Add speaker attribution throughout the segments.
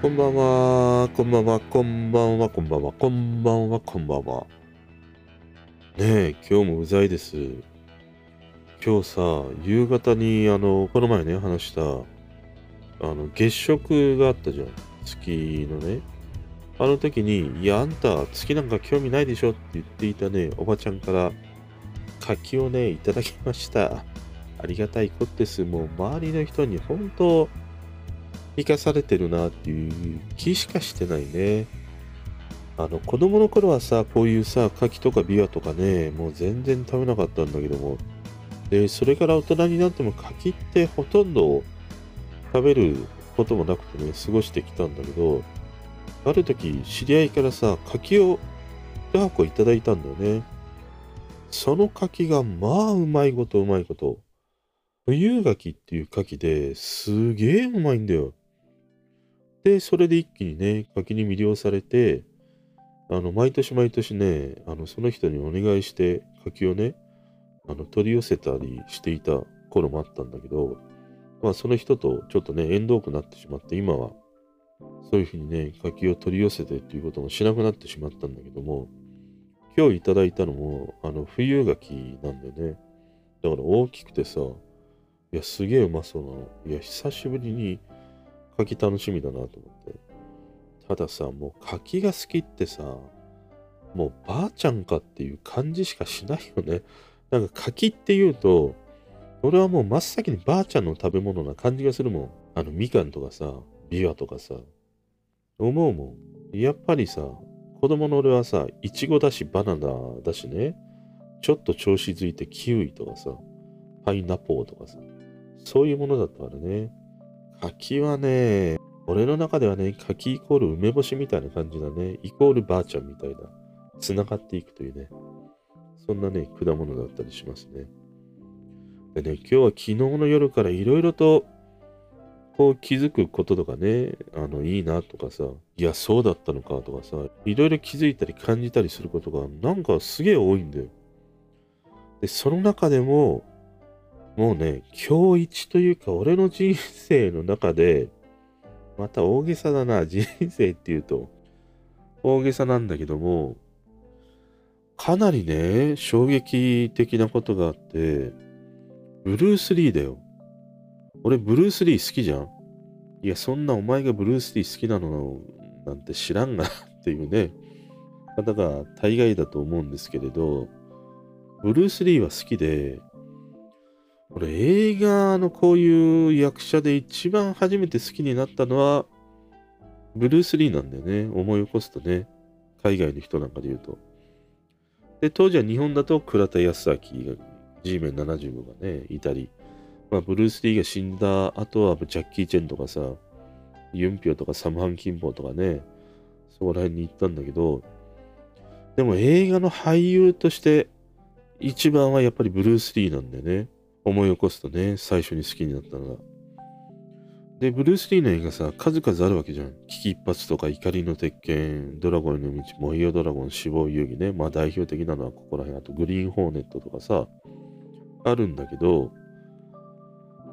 Speaker 1: こんばんは、こんばんは、こんばんは、こんばんは、こんばんは、こんばんは。ねえ、今日もうざいです。今日さ、夕方に、あの、この前ね、話した、あの、月食があったじゃん。月のね。あの時に、いや、あんた、月なんか興味ないでしょ？って言っていたね、おばちゃんから、柿をね、いただきました。ありがたいことです。もう、周りの人に、本当生かされてるなっていう気しかしてないね。あの、子供の頃はさ、こういうさ、牡蠣とかビワとかね、もう全然食べなかったんだけども。で、それから大人になっても柿ってほとんど食べることもなくてね、過ごしてきたんだけど、ある時、知り合いからさ、柿を一箱いただいたんだよね。その柿が、まあ、うまいことうまいこと。冬柿っていう柿ですげえうまいんだよ。で、それで一気にね、柿に魅了されて、あの、毎年毎年ね、あの、その人にお願いして、柿をね、あの、取り寄せたりしていた頃もあったんだけど、まあ、その人とちょっとね、縁遠くなってしまって、今は、そういうふうにね、柿を取り寄せてっていうこともしなくなってしまったんだけども、今日いただいたのも、あの、冬柿なんだよね。だから大きくてさ、いや、すげえうまそうなの。いや、久しぶりに柿楽しみだなと思って。たださ、もう柿が好きってさ、もうばあちゃんかっていう感じしかしないよね。なんか柿って言うと、俺はもう真っ先にばあちゃんの食べ物な感じがするもん。あの、みかんとかさ、ビワとかさ。思うもん。やっぱりさ、子供の俺はさ、いちごだし、バナナだしね、ちょっと調子づいてキウイとかさ、パイナポーとかさ、そういうものだったからね。柿はね、俺の中ではね、柿イコール梅干しみたいな感じだね。イコールばあちゃんみたいな。繋がっていくというね。そんなね、果物だったりしますね。でね、今日は昨日の夜からいろいろと、こう気づくこととかね、あの、いいなとかさ、いや、そうだったのかとかさ、いろいろ気づいたり感じたりすることが、なんかすげえ多いんだよ。で、その中でも、もうね、今日一というか、俺の人生の中で、また大げさだな、人生っていうと、大げさなんだけども、かなりね、衝撃的なことがあって、ブルース・リーだよ。俺、ブルース・リー好きじゃんいや、そんなお前がブルース・リー好きなのなんて知らんがっていうね、方が大概だと思うんですけれど、ブルース・リーは好きで、俺映画のこういう役者で一番初めて好きになったのは、ブルース・リーなんだよね。思い起こすとね。海外の人なんかで言うと。で、当時は日本だと倉田康明が G メン75がね、いたり、まあ、ブルース・リーが死んだ後はジャッキー・チェンとかさ、ユンピョとかサムハン・キンポとかね、そこら辺に行ったんだけど、でも映画の俳優として一番はやっぱりブルース・リーなんだよね。思い起こすとね、最初に好きになったのが。で、ブルース・リーの映画さ、数々あるわけじゃん。危機一髪とか怒りの鉄拳、ドラゴンの道、燃えよドラゴン、死亡遊戯ね。まあ代表的なのはここら辺。あとグリーン・ホーネットとかさ、あるんだけど、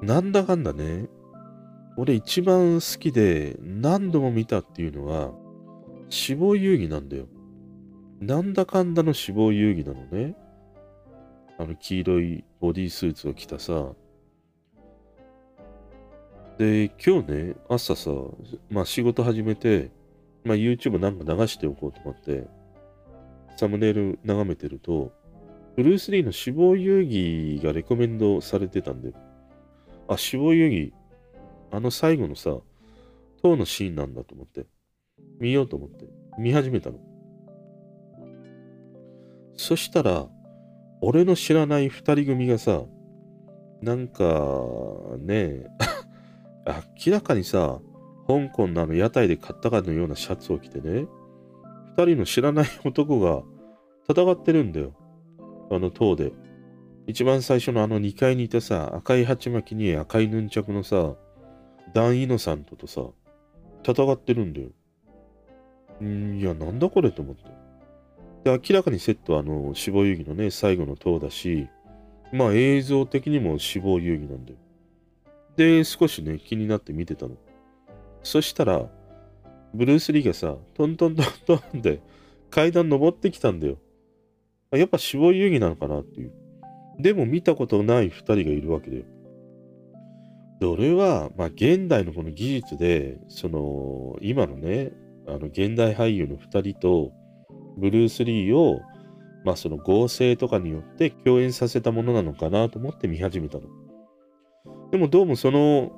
Speaker 1: なんだかんだね、俺一番好きで何度も見たっていうのは、死亡遊戯なんだよ。なんだかんだの死亡遊戯なのね。あの黄色いボディースーツを着たさ。で、今日ね、朝さ、まあ仕事始めて、まあ YouTube なんか流しておこうと思って、サムネイル眺めてると、ブルース・リーの死亡遊戯がレコメンドされてたんで、あ、死亡遊戯、あの最後のさ、塔のシーンなんだと思って、見ようと思って、見始めたの。そしたら、俺の知らない二人組がさ、なんか、ねえ明らかにさ、香港のあの屋台で買ったかのようなシャツを着てね、二人の知らない男が 戦ってるんだよ。あの塔で。一番最初のあの2階にいたさ、赤い鉢巻きに赤いヌンチャクのさ、ダン・イノサントとさ、戦ってるんだよ。んいや、なんだこれと思って。で、明らかにセットはあの、死亡遊戯のね、最後の塔だし、まあ映像的にも死亡遊戯なんだよ。で、少しね、気になって見てたの。そしたら、ブルース・リーがさ、トントントントンで階段登ってきたんだよ。やっぱ死亡遊戯なのかなっていう。でも見たことない二人がいるわけだよ。で、俺は、まあ現代のこの技術で、その、今のね、あの、現代俳優の二人と、ブルース・リーを、まあその合成とかによって共演させたものなのかなと思って見始めたの。でもどうもその、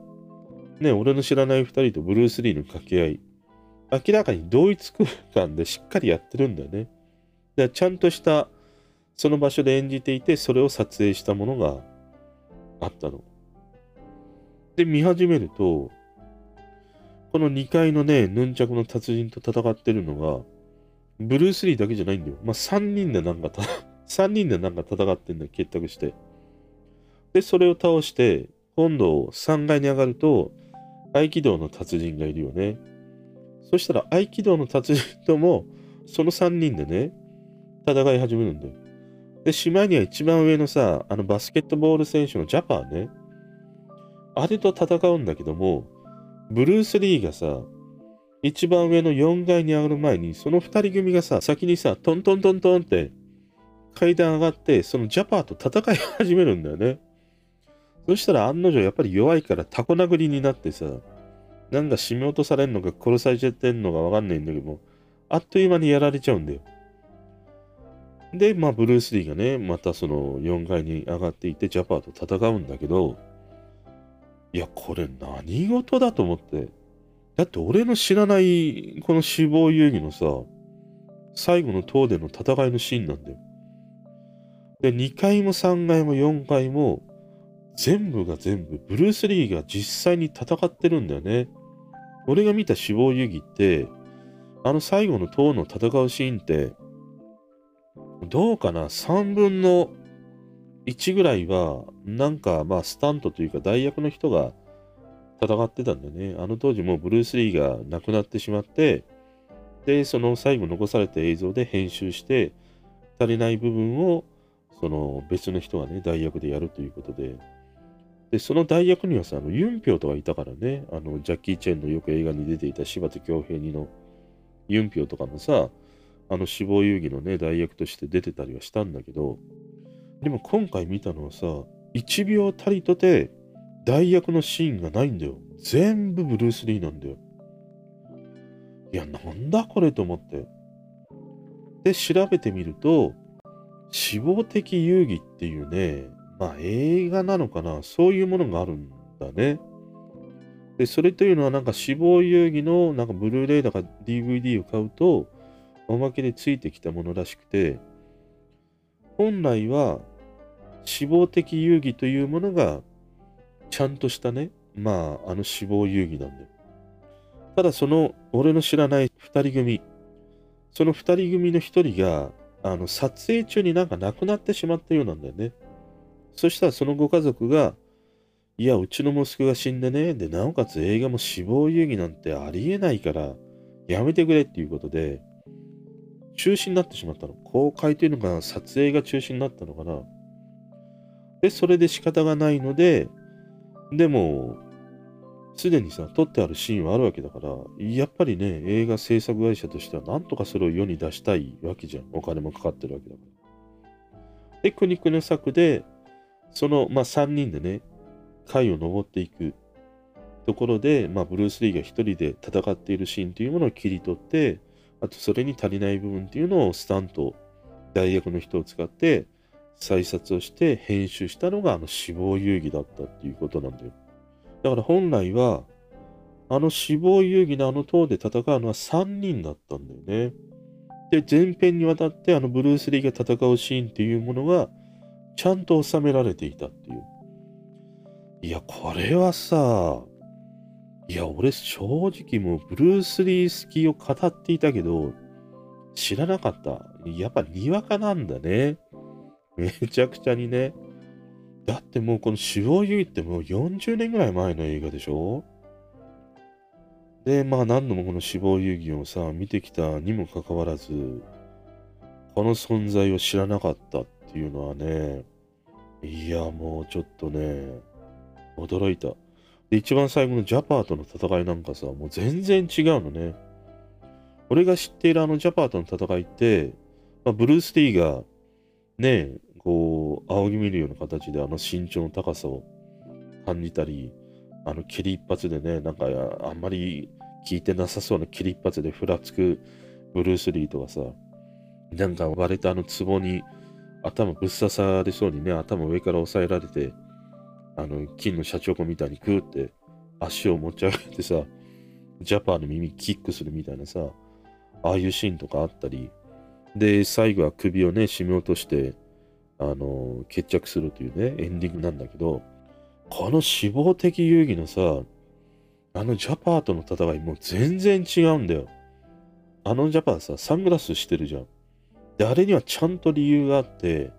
Speaker 1: ね、俺の知らない二人とブルース・リーの掛け合い、明らかに同一空間でしっかりやってるんだよね。でちゃんとしたその場所で演じていて、それを撮影したものがあったの。で、見始めると、この2階のね、ヌンチャクの達人と戦ってるのが、ブルース・リーだけじゃないんだよ。まあ、3人でなんか3 人でなんか戦ってんだよ、結託して。で、それを倒して、今度3階に上がると、合気道の達人がいるよね。そしたら合気道の達人とも、その3人でね、戦い始めるんだよ。で、島には一番上のさ、あのバスケットボール選手のジャパーね。あれと戦うんだけども、ブルース・リーがさ、一番上の4階に上がる前に、その2人組がさ、先にさ、トントントントンって階段上がって、そのジャパーと戦い始めるんだよね。そしたら案の定やっぱり弱いからタコ殴りになってさ、なんか締め落とされんのか殺されちゃってんのかわかんないんだけども、あっという間にやられちゃうんだよ。で、まあ、ブルース・リーがね、またその4階に上がっていって、ジャパーと戦うんだけど、いや、これ何事だと思って。だって俺の知らないこの死亡遊戯のさ、最後の塔での戦いのシーンなんだよ。で、2階も3階も4階も、全部が全部、ブルース・リーが実際に戦ってるんだよね。俺が見た死亡遊戯って、あの最後の塔の戦うシーンって、どうかな ?3 分の1ぐらいは、なんかまあスタントというか代役の人が戦ってたんだよね。あの当時もうブルース・リーが亡くなってしまって、で、その最後残された映像で編集して、足りない部分を、その別の人がね、代役でやるということで、で、その代役にはさ、あのユンピョウとかいたからね、あの、ジャッキー・チェンのよく映画に出ていた柴田恭平にのユンピョウとかもさ、あの死亡遊戯のね、代役として出てたりはしたんだけど、でも今回見たのはさ、1秒たりとて代役のシーンがないんだよ。全部ブルース・リーなんだよ。いや、なんだこれと思って。で、調べてみると、死亡的遊戯っていうね、まあ映画なのかな、そういうものがあるんだね。で、それというのはなんか死亡遊戯のなんかブルーレイだか DVD を買うと、おまけでついてきたものらしくて、本来は死亡的遊戯というものがちゃんとしたね、まあ、あの死亡遊戯なんだよ。ただその俺の知らない二人組、その二人組の一人が、あの、撮影中になんか亡くなってしまったようなんだよね。そしたらそのご家族が、いや、うちの息子が死んでね、で、なおかつ映画も死亡遊戯なんてありえないから、やめてくれっていうことで、中止になってしまったの。公開というのが撮影が中止になったのかな。で、それで仕方がないので、でも、すでにさ、撮ってあるシーンはあるわけだから、やっぱりね、映画制作会社としては、なんとかそれを世に出したいわけじゃん。お金もかかってるわけだから。で、苦肉の策で、その、まあ、3人でね、階を登っていくところで、まあ、ブルース・リーが一人で戦っているシーンというものを切り取って、あとそれに足りない部分っていうのをスタント、大学の人を使って再撮をして編集したのがあの死亡遊戯だったっていうことなんだよ。だから本来は、あの死亡遊戯のあの塔で戦うのは3人だったんだよね。で、前編にわたってあのブルース・リーが戦うシーンっていうものがちゃんと収められていたっていう。いや、これはさ、いや、俺正直もうブルース・リー好きを語っていたけど、知らなかった。やっぱにわかなんだね。めちゃくちゃにね。だってもうこの死亡遊戯ってもう40年ぐらい前の映画でしょ？で、まあ何度もこの死亡遊戯をさ、見てきたにもかかわらず、この存在を知らなかったっていうのはね、いや、もうちょっとね、驚いた。で、一番最後のジャパーとの戦いなんかさ、もう全然違うのね。俺が知っているあのジャパーとの戦いって、まあ、ブルース・ティーが、ね、こう、仰ぎ見るような形であの身長の高さを感じたり、あの、切り一発でね、なんか、あんまり効いてなさそうな切り一発でふらつくブルース・リーとかさ、なんか割れたあの壺に頭ぶっ刺されそうにね、頭上から押さえられて、あの、金のシャチホコみたいにグーって足を持ち上げてさ、ジャパーの耳キックするみたいなさ、ああいうシーンとかあったり、で、最後は首をね、締め落として、あの、決着するというね、エンディングなんだけど、この死亡的遊戯のさ、あのジャパーとの戦いもう全然違うんだよ。あのジャパーさ、サングラスしてるじゃん。で、あれにはちゃんと理由があって、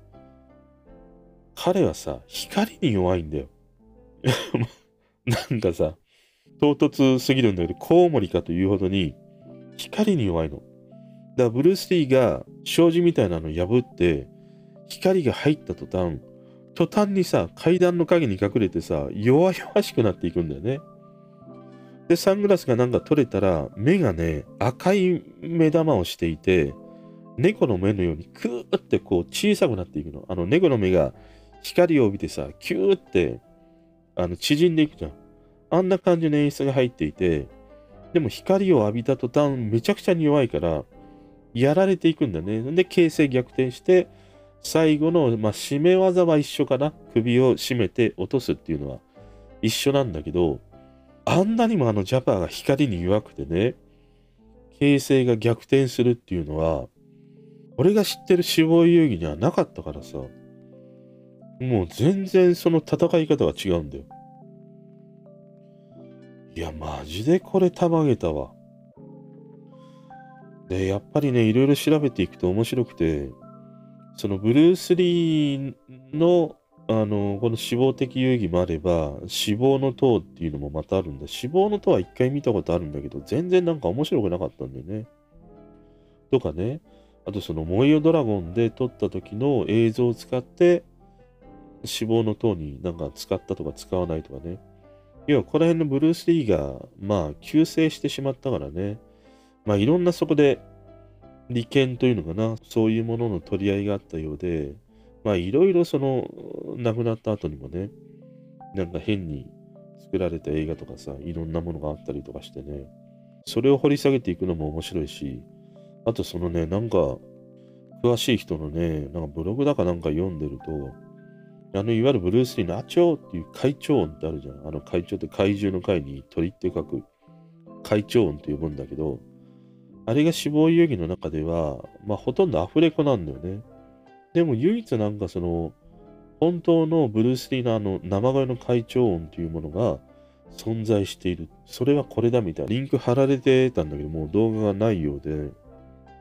Speaker 1: 彼はさ、光に弱いんだよ。なんかさ、唐突すぎるんだけど、コウモリかというほどに、光に弱いの。だからブルース・リーが障子みたいなのを破って、光が入った途端、途端にさ、階段の影に隠れてさ、弱々しくなっていくんだよね。で、サングラスがなんか取れたら、目がね、赤い目玉をしていて、猫の目のようにクーってこう小さくなっていくの。あの猫の目が光を帯びてさ、キューってあの縮んでいくじゃん。あんな感じの演出が入っていて、でも光を浴びた途端めちゃくちゃに弱いから、やられていくんだね。で、形勢逆転して、最後の、まあ、締め技は一緒かな。首を絞めて落とすっていうのは一緒なんだけど、あんなにもあのジャパーが光に弱くてね、形勢が逆転するっていうのは、俺が知ってる死亡遊戯にはなかったからさ、もう全然その戦い方が違うんだよ。いや、マジでこれたまげたわ。で、やっぱりね、いろいろ調べていくと面白くて、そのブルース・リーの、あの、この死亡的遊戯もあれば、死亡の塔っていうのもまたあるんだ。死亡の塔は一回見たことあるんだけど、全然なんか面白くなかったんだよね。とかね、あとその燃えよドラゴンで撮った時の映像を使って、死亡の塔になんか使ったとか使わないとかね。要はこの辺のブルース・リーが、まあ、急成してしまったからね。まあ、いろんなそこで利権というのかな、そういうものの取り合いがあったようで、まあ、いろいろその、亡くなった後にもね、なんか変に作られた映画とかさ、いろんなものがあったりとかしてね、それを掘り下げていくのも面白いし、あとそのね、なんか、詳しい人のね、なんかブログだかなんか読んでると、あの、いわゆるブルース・リーのアチョーっていう会長音ってあるじゃん。あの会長って怪獣の会に鳥って書く会長音って呼ぶんだけど、あれが死亡遊戯の中では、まあほとんどアフレコなんだよね。でも唯一なんかその、本当のブルース・リーのあの生声の会長音っていうものが存在している。それはこれだみたいな。リンク貼られてたんだけど、もう動画がないようで、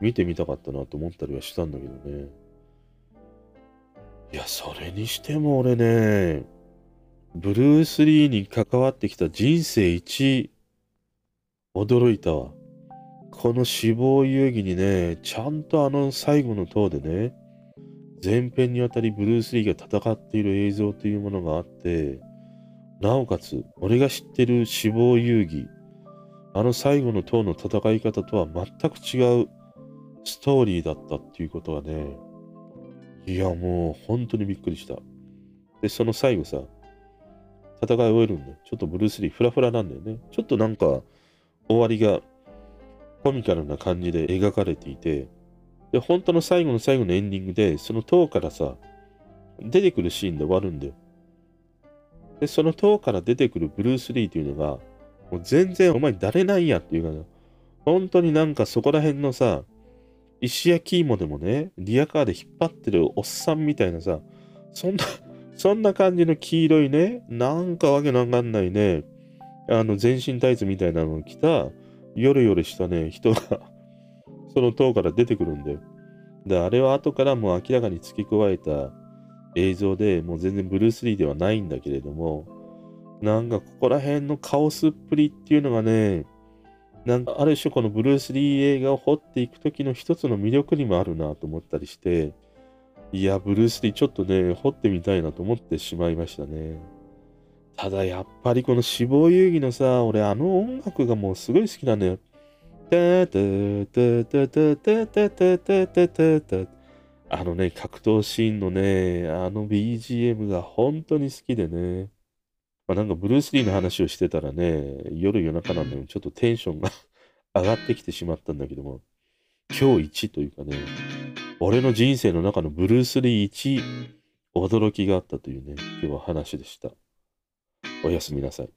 Speaker 1: 見てみたかったなと思ったりはしたんだけどね。いや、それにしても俺ね、ブルース・リーに関わってきた人生一、驚いたわ。この死亡遊戯にね、ちゃんとあの最後の塔でね、前編にわたりブルース・リーが戦っている映像というものがあって、なおかつ、俺が知ってる死亡遊戯、あの最後の塔の戦い方とは全く違うストーリーだったっていうことはね、いやもう本当にびっくりした。で、その最後さ、戦い終えるんだよ。ちょっとブルース・リーフラフラなんだよね。ちょっとなんか終わりがコミカルな感じで描かれていて、で、本当の最後の最後のエンディングで、その塔からさ、出てくるシーンで終わるんだよ。で、その塔から出てくるブルース・リーというのが、もう全然お前誰なんやっていうかな、本当になんかそこら辺のさ、石焼き芋でもね、リアカーで引っ張ってるおっさんみたいなさ、そんな、そんな感じの黄色いね、なんかわけのわかんないね、あの全身タイツみたいなのを着た、ヨレヨレしたね、人が その塔から出てくるんだよ。で、あれは後からもう明らかに付け加えた、映像でもう全然ブルース・リーではないんだけれども、なんかここら辺のカオスっぷりっていうのがね、なんかある種このブルース・リー映画を掘っていく時の一つの魅力にもあるなと思ったりしていやブルース・リーちょっとね掘ってみたいなと思ってしまいましたね。ただやっぱりこの死亡遊戯のさ俺あの音楽がもうすごい好きなのよ。あのね格闘シーンのねあの BGM が本当に好きでね。まあ、なんかブルース・リーの話をしてたらね、夜夜中なんだけど、ちょっとテンションが 上がってきてしまったんだけども、今日一というかね、俺の人生の中のブルース・リー一驚きがあったというね、今日は話でした。おやすみなさい。